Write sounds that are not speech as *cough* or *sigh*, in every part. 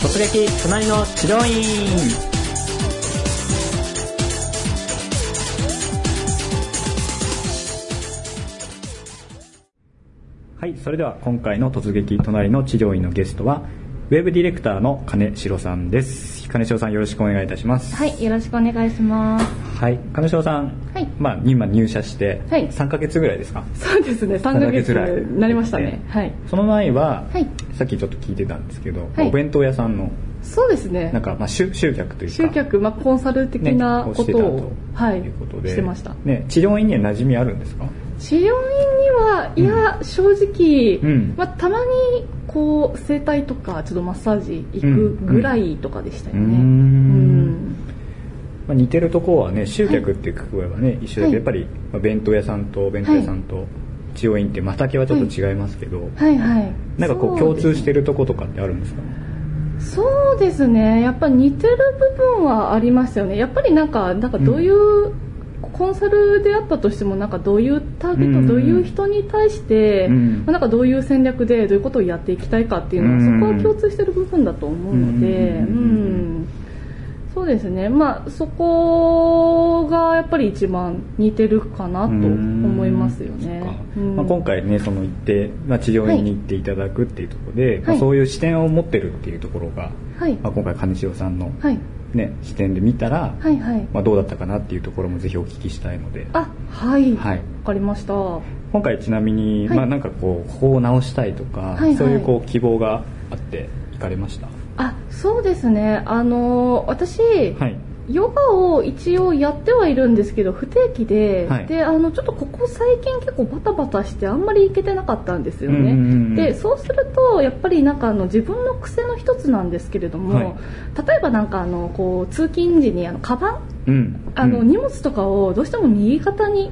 突撃隣の治療院。はいそれでは今回の突撃隣の治療院のゲストはウェブディレクターの金城さんです。金城さんよろしくお願いいたします。はいよろしくお願いします。はい金城さん、はい。まあ今入社してはい。3ヶ月ぐらいですか、そうですね3ヶ月ぐらい。になりましたね。はい。その前は、はいさっきちょっと聞いてたんですけど、はい。お弁当屋さんのそうですね。なんか、まあ、集集客というか集客、まあ、コンサル的なねことを、をしてたとはいいうことで、してました。ね、治療院には馴染みあるんですか？治療院には、いや正直、うん。まあ、たまにこう整体とかちょっとマッサージ行くぐらいとかでしたよね。うーん。うん。まあ、似てるところはね集客っていうくくはね、一緒だけど、はいやっぱり、まあ、弁当屋さんとお弁当屋さんと治療院って畑はちょっと違いますけど、はいはい。なんかこう共通してるとことかってあるんですか？そうですね。やっぱ似てる部分はありますよね。やっぱりなんかなんかどういう、コンサルであったとしてもなんかどういうターゲット、うん。どういう人に対して、うん。まあなんかどういう戦略でどういうことをやっていきたいかっていうのは、うんそこは共通してる部分だと思うので、うん。うんそうですね。まあそこがやっぱり一番似てるかなと思いますよね。まあ、今回ねその行って、まあ、治療院に行っていただくっていうところで、まあ、はいそういう視点を持ってるっていうところが、はい。まあ、今回金城さんの、はい。ね、視点で見たら、はいはい。まあ、どうだったかなっていうところもぜひお聞きしたいので。あはい。わ、はい。かりました。今回ちなみに、はい。まあなんかこうここを直したいとか、はいはい。そういうこう希望があって行かれました？あそうですね。あの私、はい。ヨガを一応やってはいるんですけど不定期で,、はい。であのちょっとここ最近結構バタバタしてあんまり行けてなかったんですよね、うんうんうんでそうするとやっぱりなんかあの自分の癖の一つなんですけれども、はい。例えばなんかあのこう通勤時にあのカバンうん。あの、うん。荷物とかをどうしても右肩に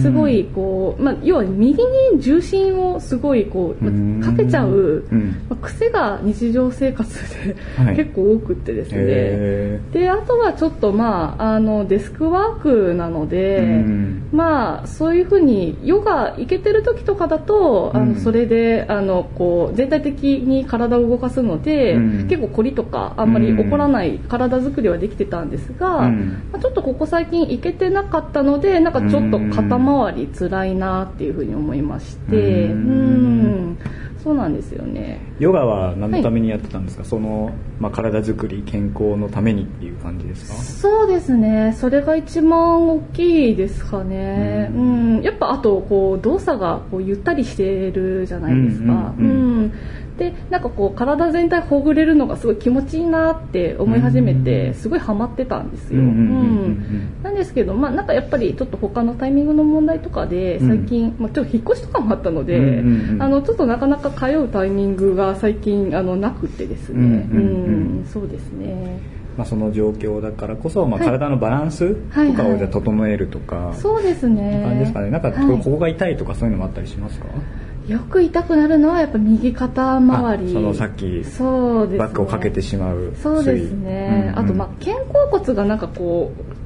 すごいこう、まあ、要は右に重心をすごいこう、うん。まあかけちゃう、うん。まあ癖が日常生活で、はい。*laughs* 結構多くってですね、へであとはちょっとまああのデスクワークなので、うん。まあそういうふうにヨガ行けてる時とかだと、あうん。のそれであのこう全体的に体を動かすので、うん。結構凝りとかあんまり起こらない体作りはできてたんですが、うんまあ、ちょっとここ最近行けてなかったのでなんかちょっと肩周り辛いなっていうふうに思いまして。ううん。んそうなんですよね。ヨガは何のためにやってたんですか、その、まあ、体作り健康のためにっていう感じですか？そうですね。それが一番大きいですかね、ううん。んやっぱあとこう動作がこうゆったりしてるじゃないですか、うんうん。うんでなんかこう体全体ほぐれるのがすごい気持ちいいなって思い始めてすごいハマってたんですよ、なんですけど、まあ、なんかやっぱりちょっと他のタイミングの問題とかで最近、まあ、ちょっと引っ越しとかもあったので、あのちょっとなかなか通うタイミングが最近あのなくてですね、そうですね。まあ、その状況だからこそ、まあ、はい。体のバランスとかはい。はいをじゃあ整えるとか、そうですね。感じですかね。なんかはい。ここが痛いとかそういうのもあったりしますか、よく痛くなるのはやっぱ右肩周り。あそのさっきそうですね。バックをかけてしまうそうですね。あとまあ肩甲骨がなんかこう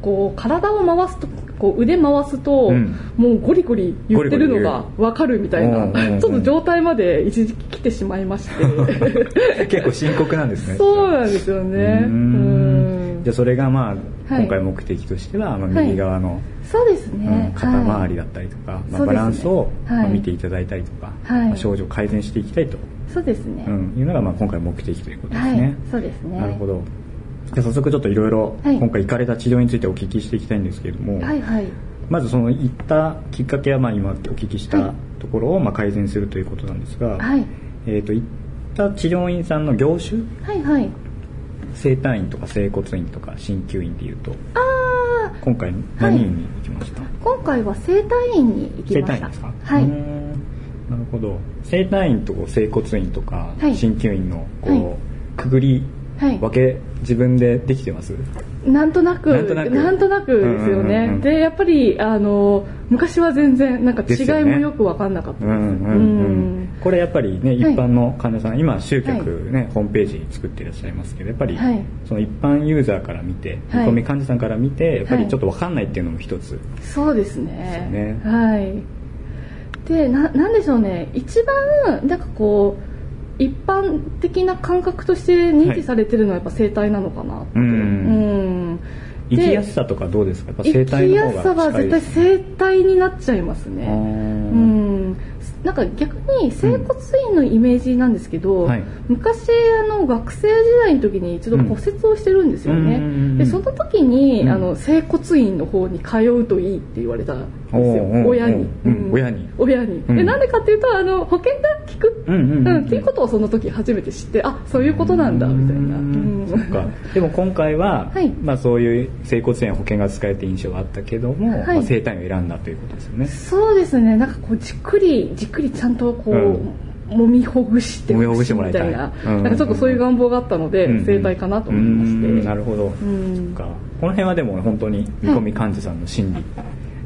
こう体を回すとこう腕回すと、うんもうゴリゴリ言ってるのがわかるみたいな、うんうんうんちょっと状態まで一時期来てしまいまして。*laughs* 結構深刻なんですねそうなんですよね。ううんんじゃあそれがまあはい今回目的としては、まあ、はい右側の、そうですうんね。肩周はいりだったりとか、まあ、そうですねバランスを、まあはい見ていただいたりとか、はいまあ症状を改善していきたいと、そうですね。うん、いうのがまあ今回目的ということですはいね。。そうですね。なるほどじゃあ早速ちょっといろいろはい今回行かれた治療についてお聞きしていきたいんですけれども、はいはい。まずその行ったきっかけはまあ今お聞きしたはいところをまあ改善するということなんですが、はい。えー、と行った治療院さんの業種？はいはい。整体院とか整骨院とか鍼灸院でいうとああ。今回何院に行きました、今回は整体院に行き整ました。ですか？はい。なるほど。整体院と整骨院とかはい。鍼灸院のこう、はい。くぐりはい。分け自分でできてます？なんとなく。なんとなく。ですよね、うんうんうんでやっぱりあの昔は全然なんか違いもよく分かんなかったです。うんうんうんこれやっぱりね一般の患者さん、今集客ね、ホームページ作っていらっしゃいますけどやっぱり、はい。その一般ユーザーから見て見はい。込み患者さんから見てやっぱりはい。ちょっと分かんないっていうのも一つ、そうですね。ね。はい。でななんでしょうね。一番なんかこう一般的な感覚として認知されてるのはやっぱ生態なのかなって、うん。うん。生きやすさとかどうですか？やっぱ生生態きやの方がすさは絶対生態になっちゃいますね。ううん。んなんか逆に整骨院のイメージなんですけど、はい。昔あの学生時代の時に一度骨折をしてるんですよね、うんうんうんうん。でその時に、うん。あの整骨院の方に通うといいって言われたんですよ。親に、うんうん。親に。親に、うん。でなんでかっていうとあの保険が効く、っていうことをその時初めて知ってあそういうことなんだみたいな、ううん。んそっか。でも今回は、はい。まあ、そういう整骨院保険が使えて印象があったけども、はい。まあ、生態を選んだということですよね。そうですね。なんかこうじっくりじっくりちゃんとこう、揉みほぐしてほぐしてもらいたい。みたいな,、うん。なんかちょっとそういう願望があったので、うん。整体かなと思いまして、うん。なるほど、ん。そっか。この辺はでも本当に見込み患者さんの心理、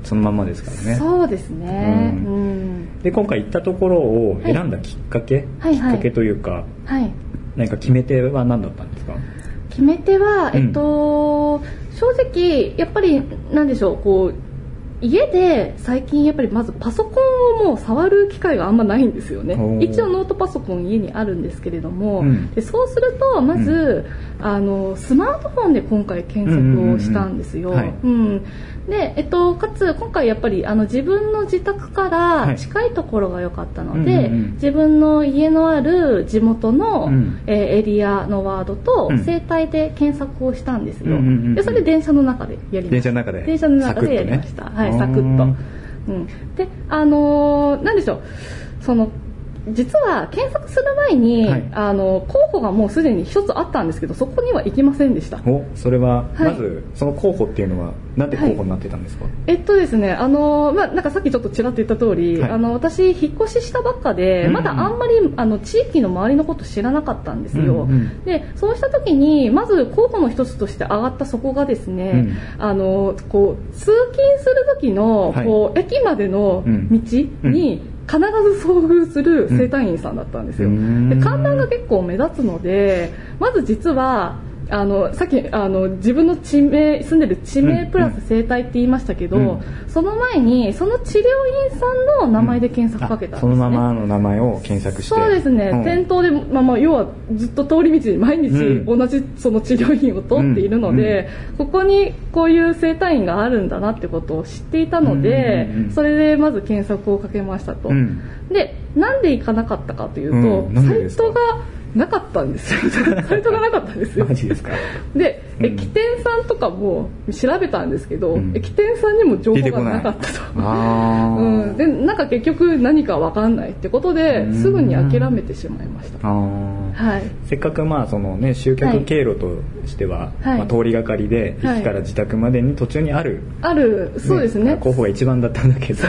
そのまんまですからね。そうですね。ううん、で今回行ったところを選んだきっかけ、はい。はい。きっかけというかはい。何か決め手は何だったんですか？決め手は、うん。えっと正直やっぱりなんでしょうこう家で最近やっぱりまずパソコンをもう触る機会があんまないんですよね。一応ノートパソコン家にあるんですけれども、うん。でそうするとまず、あのスマートフォンで今回検索をしたんですよ、でえっと、かつ今回やっぱりあの自分の自宅かはい。ら近いところが良かったので、うんうんうん。自分の家のある地元の、うん。えーエリアのワードとうん。生態で検索をしたんですよ、うんうんうんうん。でそれ電車の中でやりました。電車の中で。電車の中でやりました、はいサクッと、うん、であのーなんでしょう。その実は検索する前に、はい。あの候補がもうすでに一つあったんですけどそこには行きませんでした。おそれははい。まずその候補っていうのはなんで候補になってたんですか、えっとですね、あのまあ、なんかさっきちょっとちらっと言った通り、はい。あの私引っ越ししたばっかで、うんうん。まだあんまりあの地域の周りのこと知らなかったんですよ、うんうんでそうした時にまず候補の一つとして上がったそこがですね、うん。あのこう通勤する時の、はい。こう駅までのうん。道に、必ず遭遇する整体院さんだったんですよ、うん。で看板が結構目立つのでまず実はあのさっきあの自分の地名住んでる地名プラス生態って言いましたけど、うんその前にその治療院さんの名前で検索かけたんです、ね。あそのままの名前を検索して。そうですね、ん。店頭で、まあ、まあ要はずっと通り道に毎日うん。同じその治療院を通っているので、ここにこういう整体院があるんだなってことを知っていたので、うんうんうんそれでまず検索をかけましたと、うん。でなんで行かなかったかというと、サイトがなかったんですよ。*laughs* サイトがなかったんですよ。マジですか？で、うん。駅店さんとかも調べたんですけど、うん。駅店さんにも情報がなかったと。*laughs* うん、でなんか結局何か分かんないってことでうん。すぐに諦めてしまいました。はい。せっかくまあそのね集客経路としては、はい。まあ、通りがかりではい。駅から自宅までに途中にある、ある。そうですね。候補が一番だったんだけど。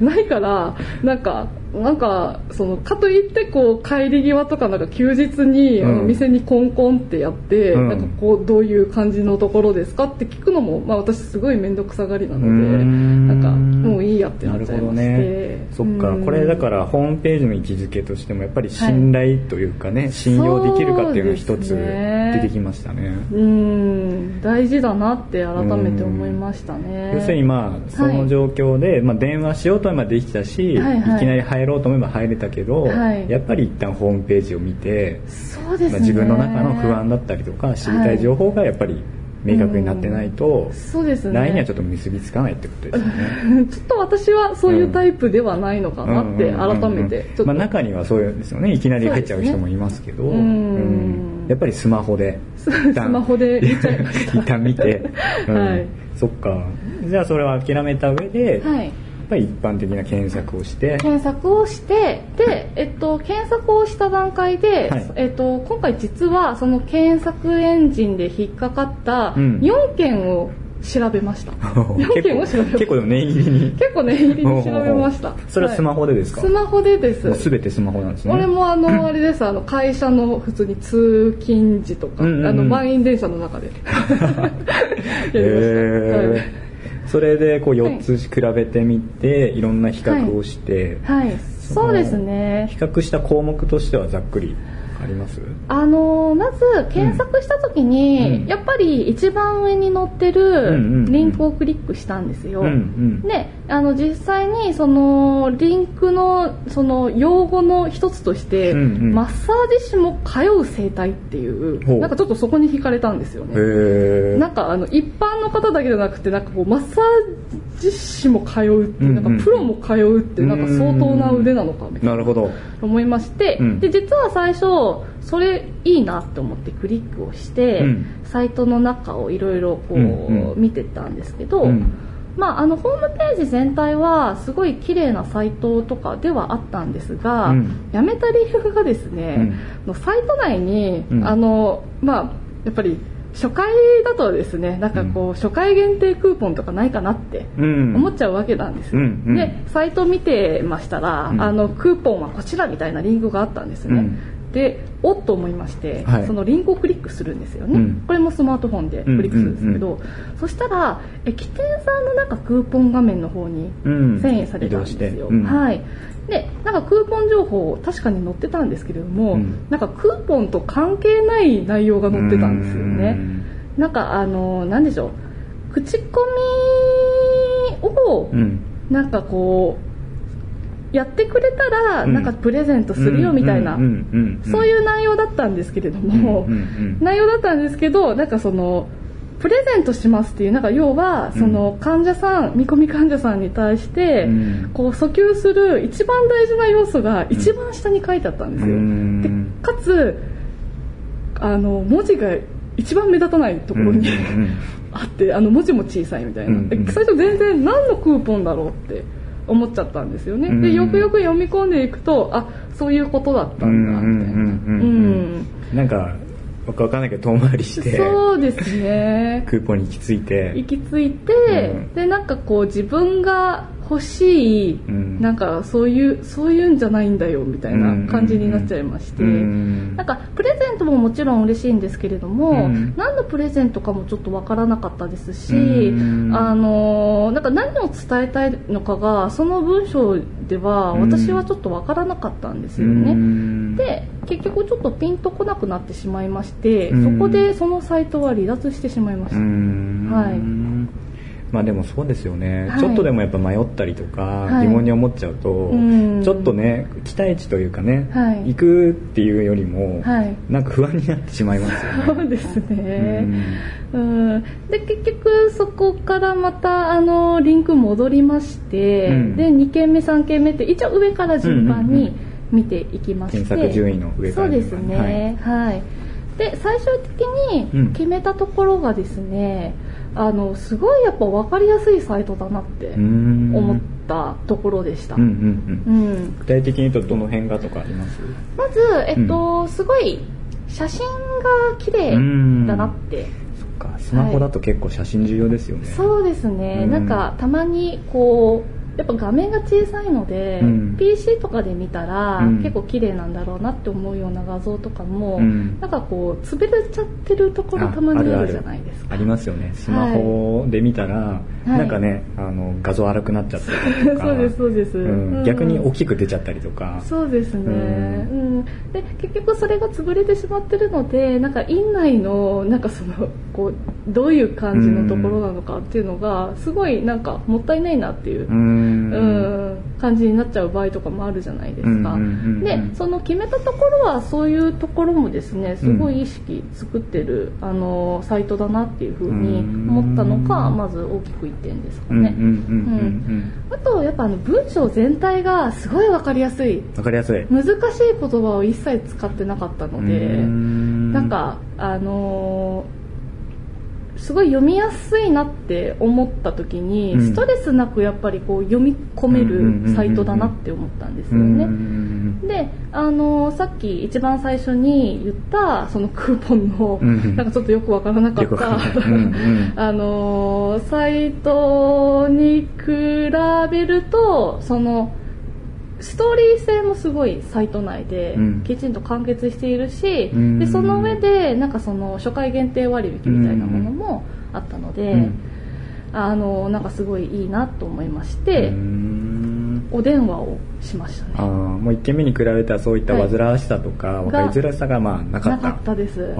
ないからなんかなんかそのかといってこう帰り際とかなんか休日に、あのうん店にコンコンってやって、うん。なんかこうどういう感じのところですかって聞くのも、まあ、私すごい面倒くさがりなのでうん。なんかもういいやってなっちゃいまして。なるほどね。そっか。うんこれだからホームページの位置づけとしてもやっぱり信頼というかね、信用できるかっていうのが一つ出てきましたね。うん。大事だなって改めて思いましたね。要するにまあその状況で、まあ、電話しようと思えばできたし、はいはい。いきなり入ろうと思えば入れたけど、はい。やっぱり一旦ホームページを見て、そうですね、まあ、自分の中の不安だったりとか知りたい情報がやっぱり明確になってないと、そうですね。LINE にはちょっと結びつかないってことですよね。*laughs* ちょっと私はそういうタイプではないのかなって改めてまあ、中にはそうですよね。いきなり入っちゃう人もいますけどね。うん。うん。やっぱりスマホでスマホで見ちゃいました。*laughs* 一旦見て、うん。*laughs* はい。そっか。じゃあそれは諦めた上で、はいぱり一般的な検索をして。検索をしてで、えっと、検索をした段階で、はい。えっと、今回実はその検索エンジンで引っかかったうん。4件を調べました、*laughs* 4件を調べました。結構念入りに。結構念入りに調べました。それはスマホでですか、スマホでです。全てスマホなんですね。俺もあの *laughs* あれです。あの会社の普通に通勤時とか、うんうんうん。あの満員電車の中で。*laughs* やりました、へはい。ーそれでこう4つ比べてみて、い、ろんな比較をして、はい、そうですね。比較した項目としてはざっくりあります？あのまず検索した時に、うん。やっぱり一番上に載ってるリンクをクリックしたんですよ、うんうん。であの実際にそのリンクのその用語の一つとして、うんうん。マッサージ師も通う生態っていうなんかちょっとそこに惹かれたんですよね。なんかあの一般の方だけじゃなくてなんかこうマッサージ師も通うっていう、うんうん。なんかプロも通うってなんか相当な腕なのかみたいな。なるほど。思いまして、うん。で実は最初それいいなって思ってクリックをして、うん。サイトの中をいろいろ見てたんですけど、うん。まあ、あのホームページ全体はすごい綺麗なサイトとかではあったんですが、うん。やめた理由がですね、のサイト内に、うん。あのまあ、やっぱり初回だとですねなんかこう、初回限定クーポンとかないかなってうん。思っちゃうわけなんですよ、うんうん。でサイト見てましたら、うん。あのクーポンはこちらみたいなリンクがあったんですね、うんでおっと思いまして、はい。そのリンクをクリックするんですよね、うん。これもスマートフォンでクリックするんですけど、そしたら駅店さんのなんかクーポン画面の方にうん。遷移されたんですよ、うん。はい。でなんかクーポン情報確かに載ってたんですけれども、うん。なんかクーポンと関係ない内容が載ってたんですよね。なんかあのなんでしょう。口コミをうんうん。なんかこうやってくれたらうん。なんかプレゼントするよみたいな、そういう内容だったんですけれども、内容だったんですけどなんかそのプレゼントしますっていうなんか要はその患者さん見込み患者さんに対してうん。こう訴求する一番大事な要素が一番下に書いてあったんですよ。うん。でかつあの文字が一番目立たないところに、*laughs* あってあの文字も小さいみたいな、最初全然何のクーポンだろうって思っちゃったんですよね、うん。でよくよく読み込んでいくとあそういうことだったんだみたいなうんなんか僕わかんないけど遠回りしてそうですね。*laughs* クーポンに行き着いて。行き着いて、うん。でなんかこう自分が欲しい、うん。なんかそういうそういうんじゃないんだよみたいな感じになっちゃいまして、うん。なんかプレゼントももちろん嬉しいんですけれども、うん。何のプレゼントかもちょっとわからなかったですし、うん。あのなんか何を伝えたいのかがその文章では私はちょっとわからなかったんですよね。うん。で結局ちょっとピンとこなくなってしまいまして、うん。そこでそのサイトは離脱してしまいました。うん。はいまあでもそうですよね、はい。ちょっとでもやっぱ迷ったりとかはい。疑問に思っちゃうと、うん。ちょっとね期待値というかね、はい。行くっていうよりも、はい。なんか不安になってしまいますよね。そうですね。うん、で結局そこからまたあのリンク戻りまして、うん。で2件目3件目って一応上から順番にうんうんうん。見ていきまして、検索順位の上からそうですね。はい、で最終的うん。に決めたところがですね、あのすごいやっぱ分かりやすいサイトだなってうん。思ったところでした、うんうんうん。うん。具体的に言うとどの辺がとかあります？まず、えっとすごい写真が綺麗だなって。そっかスマホだと結構写真重要ですよね、そうですね、うん。なんかたまにこうやっぱ画面が小さいので、うん。PC とかで見たら、うん。結構綺麗なんだろうなって思うような画像とかも、うん。なんかこう潰れちゃってるところたまにあるじゃないですか。ありますよね。スマホで見たら、い。なんかねあの画像荒くなっちゃったりとか。そうですそうです、うん。うん。逆に大きく出ちゃったりとか。そうですね、ううんん。で結局それが潰れてしまってるのでなんか院内のなんかそのこうどういう感じのところなのかっていうのがすごいなんかもったいないなっていう。う、んうん。感じになっちゃう場合とかもあるじゃないですか、うんうんうんうん。でその決めたところはそういうところもですねすごい意識作ってる、あのサイトだなっていうふうに思ったのがまず大きく一点ですかね、あとやっぱあの文章全体がすごい分かりやすい。わかりやすい。難しい言葉を一切使ってなかったのでうん。なんかあのーすごい読みやすいなって思った時に、うん。ストレスなくやっぱりこう読み込めるサイトだなって思ったんですよね。うんで、あのーさっき一番最初に言ったそのクーポンの、うんなんかちょっとよくわからなかった *laughs* あのーサイトに比べるとそのストーリー性もすごいサイト内でうん。きちんと完結しているし、うん。でその上でなんかその初回限定割引みたいなものもあったので、うん。あのなんかすごいいいなと思いまして、うん。お電話をしましたね。ああもう1件目に比べたらそういった煩わしさとか分かりづらさがまあなかった。なかったです。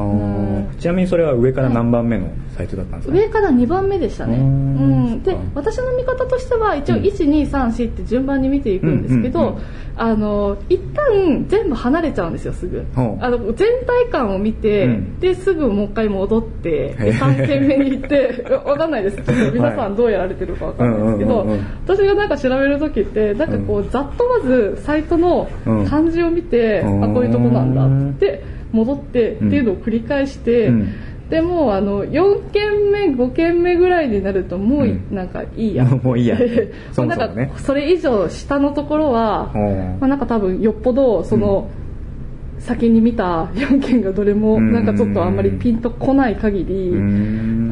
ちなみにそれは上から何番目のサイトだったんですか、上から2番目でしたね、ううん。ん、で私の見方としては一応うん。1234って順番に見ていくんですけど、うんうんうん。あの一旦全部離れちゃうんですよすぐ。あの全体感を見て、うん。ですぐもう一回戻ってへえ3軒目に行って *laughs* わかんないです。皆さんどうやられてるかわかんないですけど、うんうんうんうん。私がなんか調べる時ってなんかこう、ざっとまずサイトの漢字を見て、うん。あこういうとこなんだって戻って、うんっていうのを繰り返して、うん。でもうあの4件目5件目ぐらいになるともういうん。なんかいいや、*laughs* もういいや。*laughs* そなんかそれ以上下のところは、まあ、なんか多分よっぽどその、先に見た *laughs* 4件がどれもうん。なんかちょっとあんまりピンとこない限り、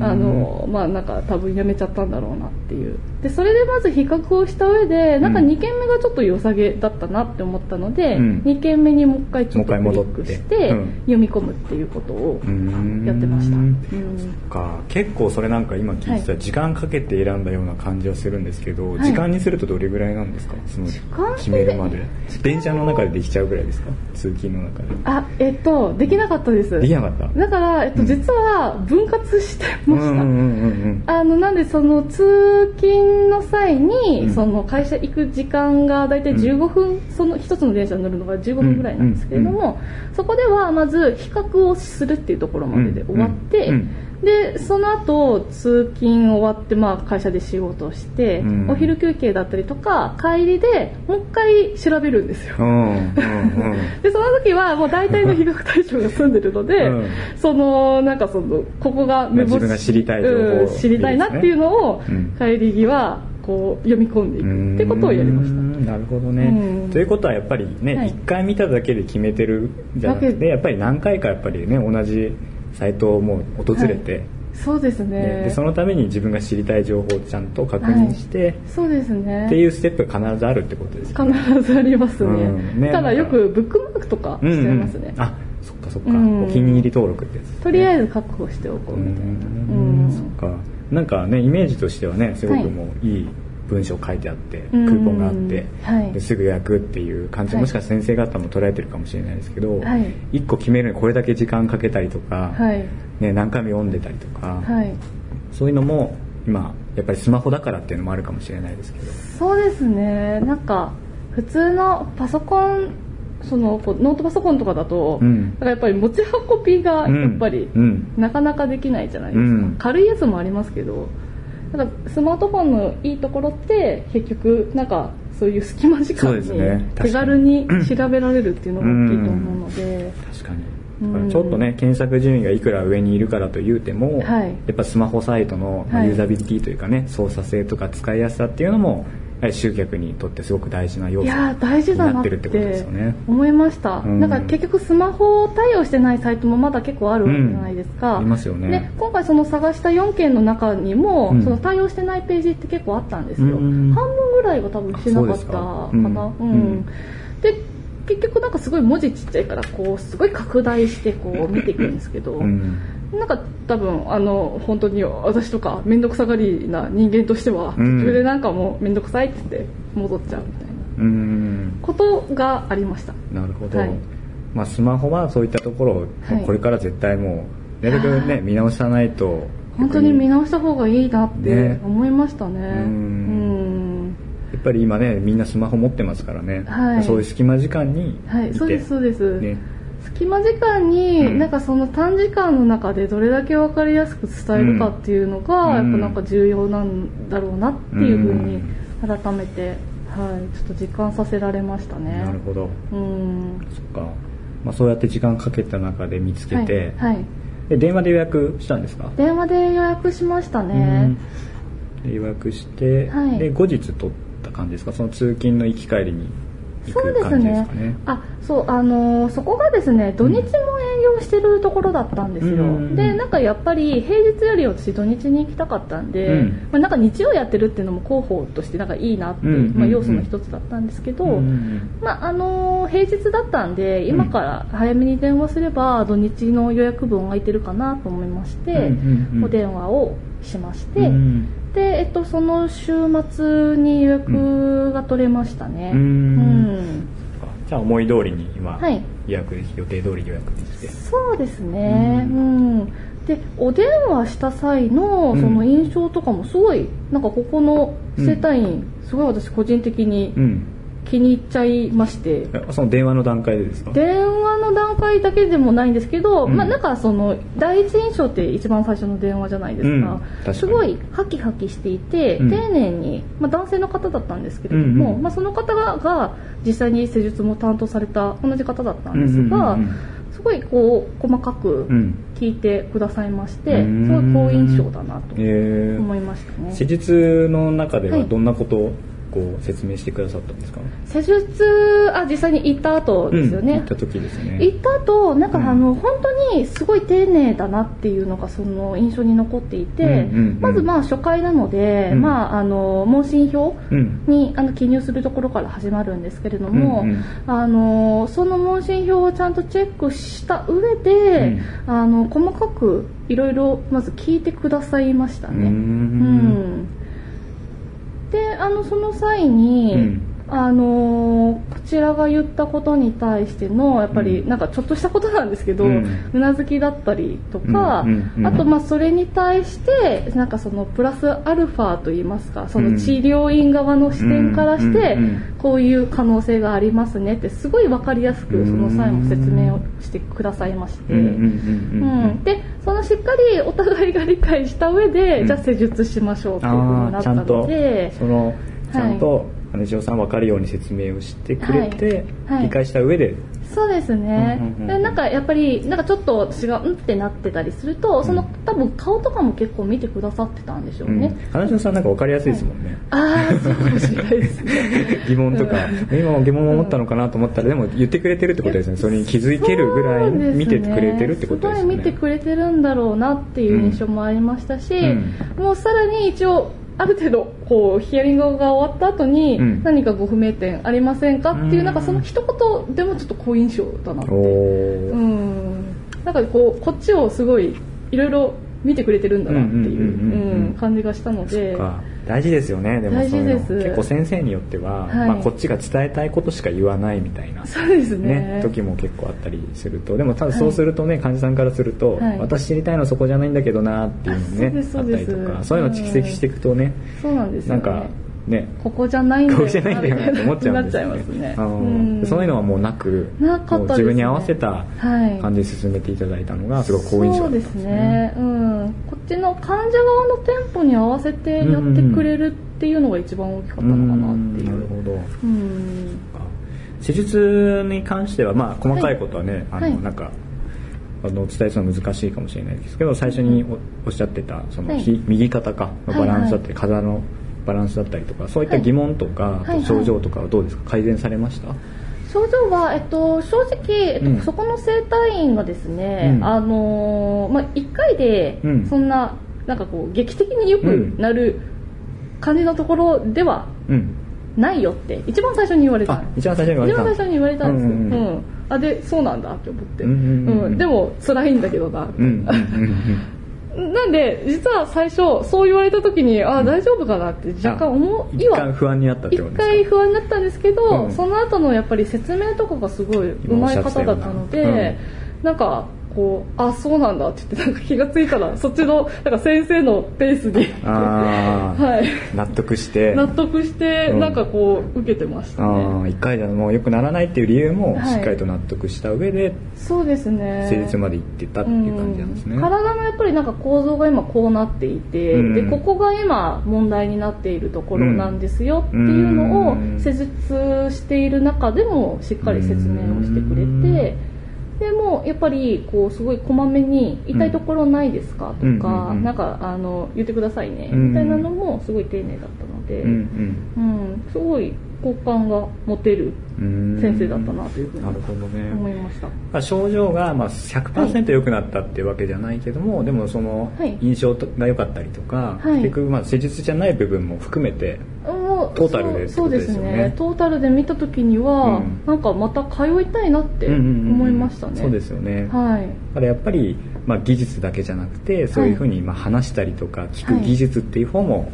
あのまあなんか多分やめちゃったんだろうなっていうでそれでまず比較をした上でなんかうん2件目がちょっと良さげだったなって思ったので、うん。2件目にもう一回ちょっとクリックしてうん。読み込むっていうことをやってました、うん。か。結構それなんか今聞いてたら時間かけて選んだような感じはするんですけど、はい。時間にするとどれぐらいなんですか？その間決めるまで。電車の中でできちゃうぐらいですか？通勤の中で。あえっとできなかったです。できなかった？だから、えっと、うん。実は分割してました、あのなんでその通勤の際に、うん。その会社行く時間が大体15分、その一つの電車に乗るのが15分ぐらいなんですけれども、そこではまず比較をするっていうところまでで終わって、うん。うんでその後通勤終わって、まあ、会社で仕事をして、うん。お昼休憩だったりとか帰りでもう一回調べるんですよ。うんうんうん。*laughs* でその時はもう大体の比較対象が済んでるので、うん。そのなんかそのここが目星自分が知りたい情報うん知りたいなっていうのをうん。帰り際こう読み込んでいくってことをやりました。ん。なるほどね、うん。ということはやっぱりね、はい。一回見ただけで決めてるんじゃなくてやっぱり何回かやっぱりね同じサイトをもう訪れて、そうですね。ね。でそのために自分が知りたい情報をちゃんと確認して、そうですね。っていうステップが必ずあるってことですよね。必ずありますね,、うん。ねただよくブックマークとかしちゃいますね、うんうんあそっかそっか、うん。お気に入り登録ってやつですね、とりあえず確保しておこうみたいな、うん。そっか。なんかねイメージとしてはねすごはいくもういい文章書いてあって、うん。クーポンがあって、はい。ですぐ予約っていう感じ、はい。もしかしたら先生方も捉えてるかもしれないですけど、はい。一個決めるのにこれだけ時間かけたりとか、はい。ね、何回も読んでたりとか、はい。そういうのも今やっぱりスマホだからっていうのもあるかもしれないですけど。そうですね。なんか普通のパソコンそのノートパソコンとかだと、うん。なんかやっぱり持ち運びがやっぱり、うん。なかなかできないじゃないですか、うん。軽いやつもありますけどなんかスマートフォンのいいところって結局なんかそういう隙間時間に手軽に調べられるっていうのが大きいと思うので、確かに。うん。だからちょっとね検索順位がいくら上にいるからというても、はい。やっぱスマホサイトのユーザビリティというかね、操作性とか使いやすさっていうのも集客にとってすごく大事な要素になってるってことですよね。思いました、うん。なんか結局スマホ対応してないサイトもまだ結構あるわけじゃないですか、うんありますよね。で今回その探した4件の中にも、うん。その対応してないページって結構あったんですよ、うん半分ぐらいは多分してなかったかな。うん。で結局なんかすごい文字ちっちゃいからこうすごい拡大してこう見ていくんですけど、うんなんか多分あの本当に私とか面倒くさがりな人間としてはうん。途中でなんかもう面倒くさいって言って戻っちゃうみたいな。うん。ことがありました。なるほど、はい。まあ、スマホはそういったところを、はいこれから絶対もうなるべくね見直さないと本当に見直した方がいいなってね。思いましたね。ん。うん。やっぱり今ねみんなスマホ持ってますからね、はい。そういう隙間時間にはいそうですそうです、ね隙間時間に、うん。なんかその短時間の中でどれだけ分かりやすく伝えるかっていうのが、うん。やっぱなんか重要なんだろうなっていうふうにうん。改めて、はい、ちょっと実感させられましたね。なるほど。うん。そっか、まあ、そうやって時間かけた中で見つけて、はいはい、で電話で予約したんですか？電話で予約しましたね、で予約して、はい。で後日取った感じですか？その通勤の行き帰りに。行そうですね。あそうあのーそこがですね土日も営業してるところだったんですよ、うん。でなんかやっぱり平日より私土日に行きたかったんで、うん。まあ、なんか日曜やってるっていうのも広報としてなんかいいなって、うん。まあ、要素の一つだったんですけど、うん。まああのー平日だったんで今から早めに電話すれば土日の予約分空いてるかなと思いまして、お電話をしまして、うんで、えっと、その週末に予約が取れましたね。ううん。んじゃあ思い通りに今、はい。予約で予定通り予約できて。そうですね。ううん。で、お電話した際のうん。その印象とかもすごい、なんかここの整体院、すごい私個人的にうん気に入っちゃいまして。えその電話の段階でですか？電話の段階だけでもないんですけど、うん。まあなんかその第一印象って一番最初の電話じゃないですうん。か,、すごいハキハキしていて、うん。丁寧に、まあ、男性の方だったんですけれども、うんうんまあ、その方がが実際に施術も担当された同じ方だったんですが、うんうんうんすごいこう細かくうん。聞いてくださいまして、うん。すごい好印象だなとえー思いましたね。施術の中でははい。どんなことをこう説明してくださったんですか、施術あ実際に行った後ですよね、うん行った時ですね。行った後なんかうん。あの、本当にすごい丁寧だなっていうのがその印象に残っていて、うんうんうん。まずまあ初回なので、うん。まあ、あの問診票うん。にあの記入するところから始まるんですけれども、うんうん。あのその問診票をちゃんとチェックした上で、あの細かくいろいろまず聞いてくださいましたね。うんであのその際に、うん。あのこちらが言ったことに対してのやっぱりうん。なんかちょっとしたことなんですけど、ううんなずきだったりとか、あとまあそれに対してなんかそのプラスアルファといいますかそうん。の治療院側の視点からしてこういう可能性がありますねってすごい分かりやすくその際も説明をしてくださいまして。うんでそのしっかりお互いが理解した上で、うん。じゃあ施術しましょうっていうふうになったのでそのちゃんはと金城さん分かるように説明をしてくれて、はい。はい。理解した上で。そうですね、うんうんうんでなんかやっぱりなんかちょっと私がうんってなってたりするとその多分顔とかも結構見てくださってたんでしょううん。ね、金城さんなんか分かりやすいですもんね、ああそうかもしれないですね。疑問とか、今も疑問を持ったのかなと思ったらでも言ってくれてるってことですね。それに気づけるぐらい見てくれてるってことですよね。すごい見てくれてるんだろうなっていう印象もありましたし、うもうさらに一応ある程度こうヒアリングが終わった後にうん。何かご不明点ありませんかっていううん。なんかその一言でもちょっと好印象だなって。うん。なんかこうこっちをすごいいろいろ見てくれてるんだなっていううんうんうんうんうん。感じがしたので。か大事ですよね。でもそういうの結構先生によっては、はい。まあ、こっちが伝えたいことしか言わないみたいなそうですね。ね時も結構あったりすると。でもただそうするとね、患者さんからすると、はい。私知りたいのはそこじゃないんだけどなっていうのねあったりとかそういうの蓄積していくとね、そうなんですよね。なんかね。ここじゃないんだよここじゃないんだよなって思っちゃうんですよなっちゃいますね。あのうん。そういうのはもうなくなかったね自分に合わせたはい。感じで進めていただいたのがすごい好印象だったんですすね。ね、うん、こっちの患者側の店舗に合わせてやってくれるっていうのが一番大きかったのかなっていう。なるほど。うん。施術に関してはまあ細かいことはね、あの、はいなんかあのお伝えするのは難しいかもしれないですけど最初におおっしゃってたその、はい。ひ右肩かのバランスだったり、は体のバランスだったりとかそういった疑問とか、はいはい。症状とかはどうですか？改善されました、症状は、えっと、正直、えっとうん。そこの整体院がですね、うん。あのーまあ、1回でうん。そんな,、なんかこう劇的に良くなる感じのところではうん、ないよって一番最初に言われたあ一番最初に言われた。一番最初に言われたんですよ、うんうんうん。あでそうなんだって思って、うんうんでも辛いんだけどな、うんなんで実は最初そう言われた時にあ大丈夫かなって若干思うんいは一回不安になったって一ことですか？回不安になったんですけど、うん。その後のやっぱり説明とかがすごい上手い方だったので、なんかこうあそうなんだって言ってなんか気がついたらそっちのなんか先生のペースに *laughs* はい。納得して。納得してうん。なんかこう受けてましたあね、あ一回じゃもう良くならないっていう理由もはい。しっかりと納得した上でそうですね。施術まで行ってたっていう感じなんですね、うん。体のやっぱりなんか構造が今こうなっていて、うん。でここが今問題になっているところなんですよっていうのをうん施術している中でもしっかり説明をしてくれてでもやっぱりこうすごいこまめに痛いところないですか？とうんうん。かうんうんなんかあの言ってくださいね。うんみたいなのもすごい丁寧だったので、うんうん、すごい好感が持てるうん先生だったなというふうに思いました。まあ症状がまあ100%良くなったっていうわけじゃないけども、でもそのはい。印象が良かったりとか、はい。結局まあ施術じゃない部分も含めてもトータルでそうでですね。ね。トータルで見た時には、うん。なんかまた通いたいなってうんうんうん思いましたね、そうですよね、はい。だからやっぱり、まあ、技術だけじゃなくてそういうふうにまあ話したりとか聞くはい。技術っていう方も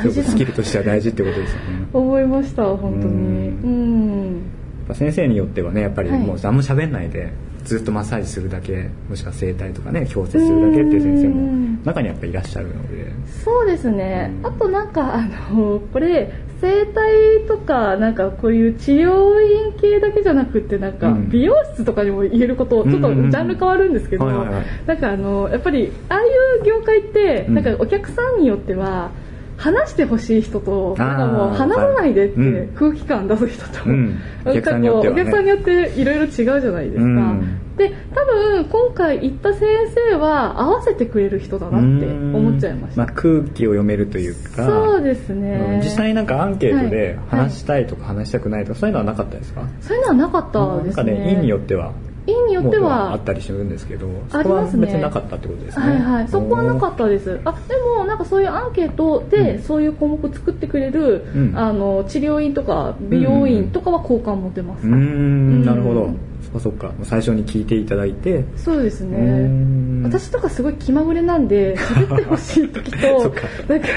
すごく大事だなスキルとしては大事ってことですよね。思いました本当に。ううん。やっぱ先生によってはねやっぱりはい。もう何も喋んないでずっとマッサージするだけもしくは整体とかね矯正するだけっていう先生うもん中にやっぱりいらっしゃるので。そうですね、うん。あとなんかあのこれ整体とかなんかこういう治療院系だけじゃなくてなんかうん。美容室とかにも言えることちょっとジャンル変わるんですけど、なんかあのやっぱりああいう業界ってうん。なんかお客さんによっては話してほしい人となんかもう話さないでってうん空気感出す人と、うん。*laughs* お客さんによってはね。お客さんによっていろいろ違うじゃないですか、うん。で多分今回行った先生は合わせてくれる人だなって思っちゃいました、まあ、空気を読めるというか。そうですうん。ね、実際なんかアンケートではい。話したいとか話したくないとかそういうのはなかったですか？そういうのはなかったなんかですねね院によっては院によってもうあはったりするんですけどあそこはりますね。別になかったってことですね。はいはい。そこはなかったです。あでもなんかそういうアンケートでうん。そういう項目作ってくれる、うん。あの治療院とか美容院とかは好感持てます、うーんなるほど。うんそっかそっか。最初に聞いていただいて。そうですね。ん。私とかすごい気まぐれなんで喋ってほしい時と *laughs* なんか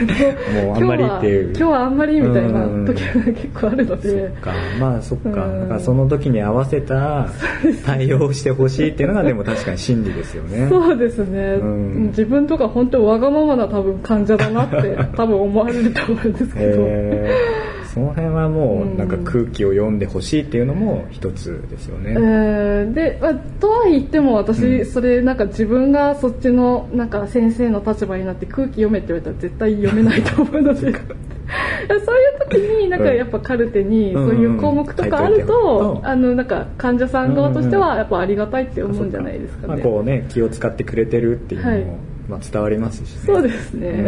もうあんまりっていう。今日は今日はあんまりみたいなうん。時が結構あるのそでっか。まあそっか。からその時に合わせた対応をしてほしいっていうのがでも確かに真理ですよね。そうですね、うん。自分とか本当わがままな多分患者だなって多分思われると思うんですけど、えーその辺はもうんうなん。か空気を読んでほしいっていうのも一つですよね、えーで、まあ、とは言っても私、うん。それなんか自分がそっちのなんか先生の立場になって空気読めって言われたら絶対読めないと思うので。そ *laughs* ういう時になんかやっぱカルテにそういう項目とかあると、うん。あのなんか患者さん側としてはやっぱありがたいって思うんじゃないですかまあ、ね。こうね気を使ってくれてるっていうのも、はいまあ、伝わりますしね。そうですね、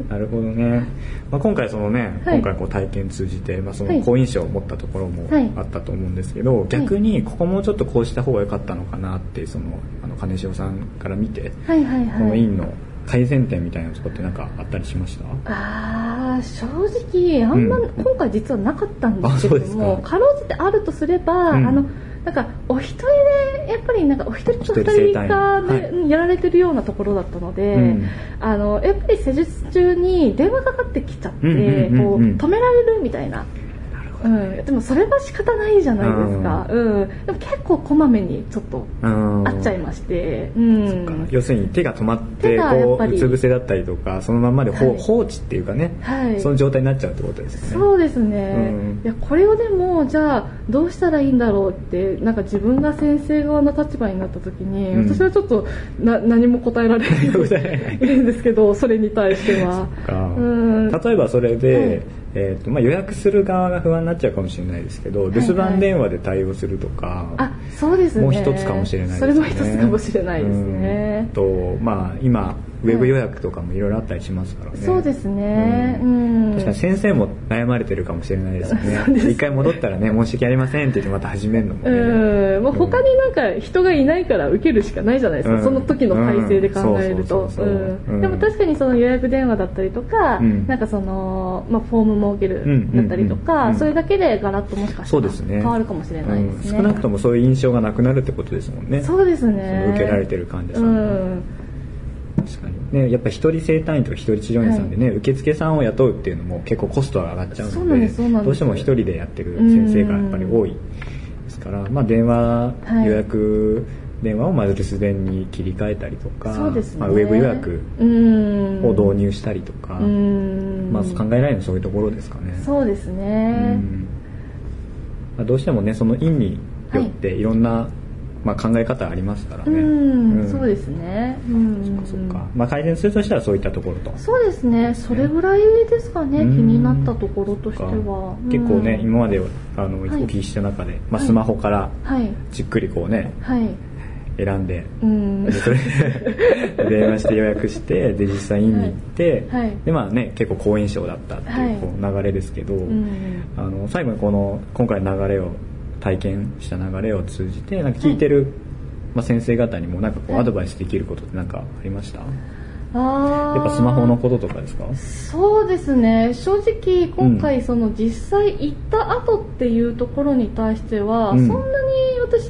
うん。なるほどね、まあ、今回そのね、はい。今回こう体験通じて、まあ、そはい。の好印象を持ったところもはい。あったと思うんですけど、逆にここもうちょっとこうした方が良かったのかなってそのあの金城さんから見て、はいはいこのはい院の改善点みたいなところって何かあったりしました？あー正直あんま、うん。今回実はなかったんですけれどもかろうじてあるとすれば、うん。あのなんかお一人でやっぱりなんかお一人と二人が、ねはい。うんやられてるようなところだったので、うんあのやっぱり施術中に電話かかってきちゃって、こう止められるみたいな。うん、でもそれは仕方ないじゃないですか、うん。でも結構こまめにちょっとうん。会っちゃいまして、うん、要するに手が止まってこううつ伏せだったりとかそのまんまで放,、はい。放置っていうかね、はい。その状態になっちゃうってことですよね。そうですね、うん。いやこれをでもじゃあどうしたらいいんだろうってなんか自分が先生側の立場になった時に、うん。私はちょっとな何も答えられないんですけど *laughs* それに対しては。か。うん。例えばそれで、はい。えーとまあ、予約する側が不安になっちゃうかもしれないですけど、い留守番電話で対応するとか、あそうですね。もう一つかもしれないですね。それも一つかもしれないですね。うん、とまあ今ウェブ予約とかもいろいろあったりしますからね、そうですね。ううん。ん確かに先生も悩まれてるかもしれないですよね *laughs* 一回戻ったらね申し訳ありませんって言ってまた始めるのもね。うん。もう他になんか人がいないから受けるしかないじゃないですか、うん。その時の体制で考えると。でも確かにその予約電話だったりとか、うん。なんかその、まあ、フォーム設けるだったりとか、それだけでガラッともしかしたら変わるかもしれないですね、うん。少なくともそういう印象がなくなるってことですもんね。そうですね。受けられてる患者さうん確かに。ねやっぱ一人整体院とか一人治療院さんでね、受付さんを雇うっていうのも結構コストが上がっちゃうのでどうしても一人でやってる先生がやっぱり多いですから、まあ、電話はい。予約電話をまず留守電に切り替えたりとか、ね、まあ、ウェブ予約うん。を導入したりとか、うん。まあ、考えられるのはそういうところですかね。そうですうね、ん。まあ、どうしてもねその院によっていろんな、まあ、考え方ありますからうね。ん、うん。そうですね。うん。そっか、まあ、改善するとしたらそういったところと。そうですね。それぐらいですかね、うん気になったところとしては。結構ね、うん。今まであの、はい。お聞きした中で、まあ、はい。スマホからはい。じっくりこうねはい。選んでうそれで *laughs* 電話して予約してで実際院に行って、でまあね結構好印象だったっていうこう流れですけど、うん。あの最後にこの今回の流れを体験した流れを通じてなんか聞いてる、まあ、先生方にもなんかこうはい。アドバイスできることって何かありました、あやっぱスマホのこととかですか？そうですね。正直今回その実際行った後っていうところに対しては、うん。そんなに私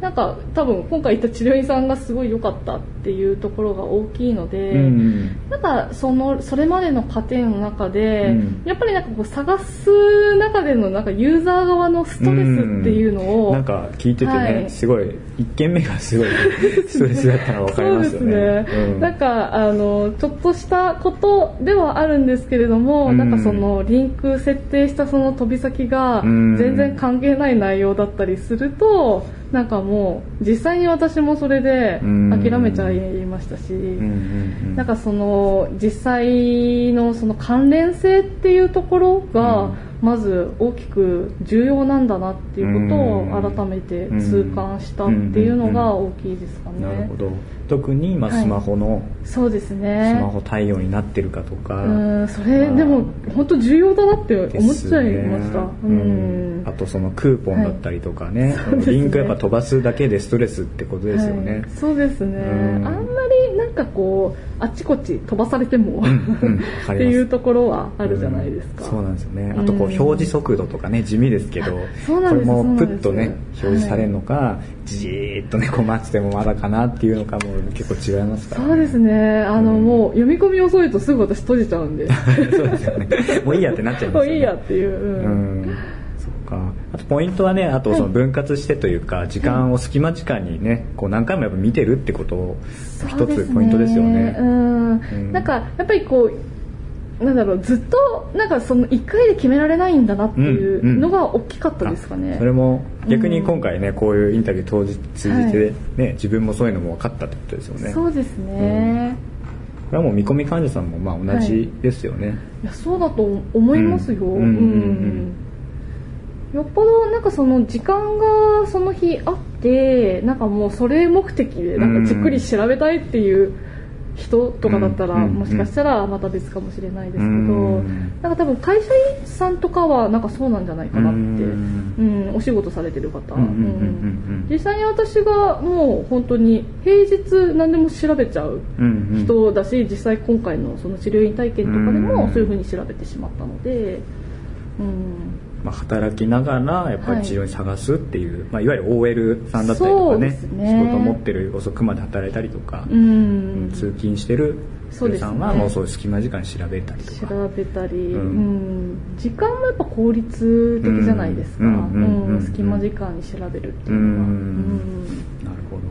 なんか多分今回行った治療院さんがすごい良かったっていうところが大きいので、うんなんかそのそれまでの過程の中で、うん。やっぱりなんかこう探す中でのなんかユーザー側のストレスっていうのを、なんか聞いててね、はい。すごい一件目がすごい *laughs* ストレスだったのが分かりますよね。そうですね、うん。なんかあのちょっとしたことではあるんですけれども、うん。なんかそのリンク設定したその飛び先がうん。全然関係ない内容だったりするとなんかもう実際に私もそれでうん。諦めちゃいましたし、なんかその実際のその関連性っていうところがまず大きく重要なんだなっていうことを改めて痛感したっていうのが大きいですかね。なるほど。特にまあはい。スマホの、そうですね。スマホ対応になってるかとか、うん、それまあ。でも本当重要だなって思っちゃいました。ねううん。ん。あとそのクーポンだったりとかね,、そうですね。リンクやっぱ飛ばすだけでストレスってことですよね、はい。そうですね、うん。あんまりなんかこうあっちこっち飛ばされても、っていうところはあるじゃないですか、うん。そうなんですよね。うん。あとこう表示速度とかね地味ですけどこれもプッとね表示されるのか、じーっとねこう待っててもまだかなっていうのかも結構違いますから、そうですねあの、もう読み込み遅いとすぐ私閉じちゃうんで。*laughs* そうですよね。もういいやってなっちゃいますよね。もういいやっていう、うん。うん。あとポイントはねあとその分割してというか、時間を隙間時間にねこう何回もやっぱ見てるってことを一つポイントですよね。うん。ん。なんかやっぱりこうなんだろうずっとなんかその1回で決められないんだなっていうのが大きかったですかね、あそれも逆に今回ね、こういうインタビュー当日通じてね、自分もそういうのも分かったってことですよね。そうですね、これはもう見込み患者さんもまあ同じですよね、いやそうだと思いますよ、うん。うん。うん。うん。よっぽどなんかその時間がその日あってなんかもうそれ目的でなんかじっくり調べたいっていう人とかだったら、もしかしたらまた別かもしれないですけど、うん。なんか多分会社員さんとかはなんかそうなんじゃないかなって、ううんんお仕事されてる方、うん実際に私がもう本当に平日何でも調べちゃう人だし実際今回のその治療院体験とかでうん。もそういうふうに調べてしまったので、うん、まあ、働きながらやっぱり治療に探すっていう、いまあ、いわゆる OL さんだったりとかねね。仕事を持ってる遅くまで働いたりとか、うん、通勤してるそうですね。人さんはもうそういう隙間時間に調べたりとか。調べたり、ん。うん。時間もやっぱ効率的じゃないですか、うん。隙間時間に調べるってういうのは、ん。なるほど、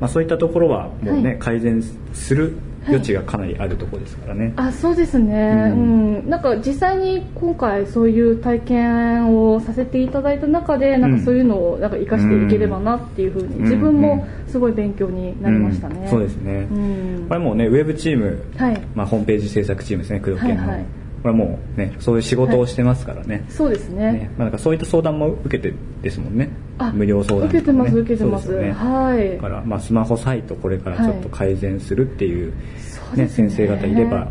まあ、そういったところはもうね、はい。改善する余地がかなりあるところですからね、あそうですね、ううん。んなんか実際に今回そういう体験をさせていただいた中でなんかそういうのをなんか生かしていければなっていうふうにん。自分もすごい勉強になりましたね、うん。そうですね、うん。これもうねウェブチーム、はい。まあ、ホームページ制作チームですね。工藤研の、はいはいこれはもうねそういう仕事をしてますからね、そうですね。ね。まあ、なんかそういった相談も受けてですもんね。あ無料相談ね、受けてます受けてます。ね。はい。だから、まあ、スマホサイトこれからちょっと改善するっていう,、ね先生方いれば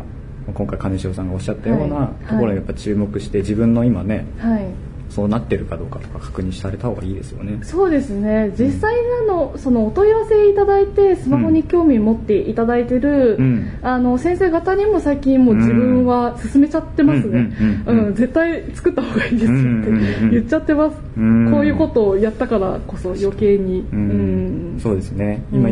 今回金城さんがおっしゃったようなはいところにやっぱ注目して自分の今ねはいそうなってるかどうかとか確認された方がいいですよね。そうですね。実際なのそのお問い合わせいただいてスマホに興味持っていただいてる、うん。あの先生方にも最近もう自分は進めちゃってますね、うんうんうんうん。うん絶対作った方がいいですってうんうんうん。言っちゃってます、うん。こういうことをやったからこそ余計に、うん。うん。そうですね。今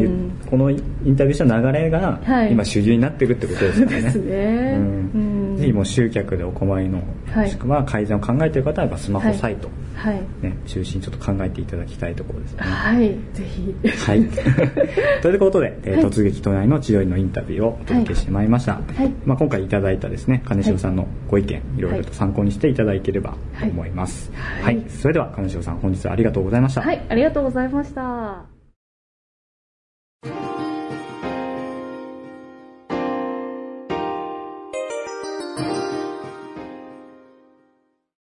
このインタビューした流れがはい。今主流になってるってことですからね、ですね、うんうんぜひもう集客でお困りの、はい。もしくは改善を考えている方はやっぱスマホサイト、はい。ね、中心にちょっと考えていただきたいところですね。はい。ぜひ。はい。*laughs* ということで、えーはい。突撃都内の治療院のインタビューをお届けしてまいりました。はい。まあ、今回いただいたですね、金城さんのご意見、い、ろいろと参考にしていただければと思います。は。はいい。それでは金城さん、本日はありがとうございました。はい。ありがとうございました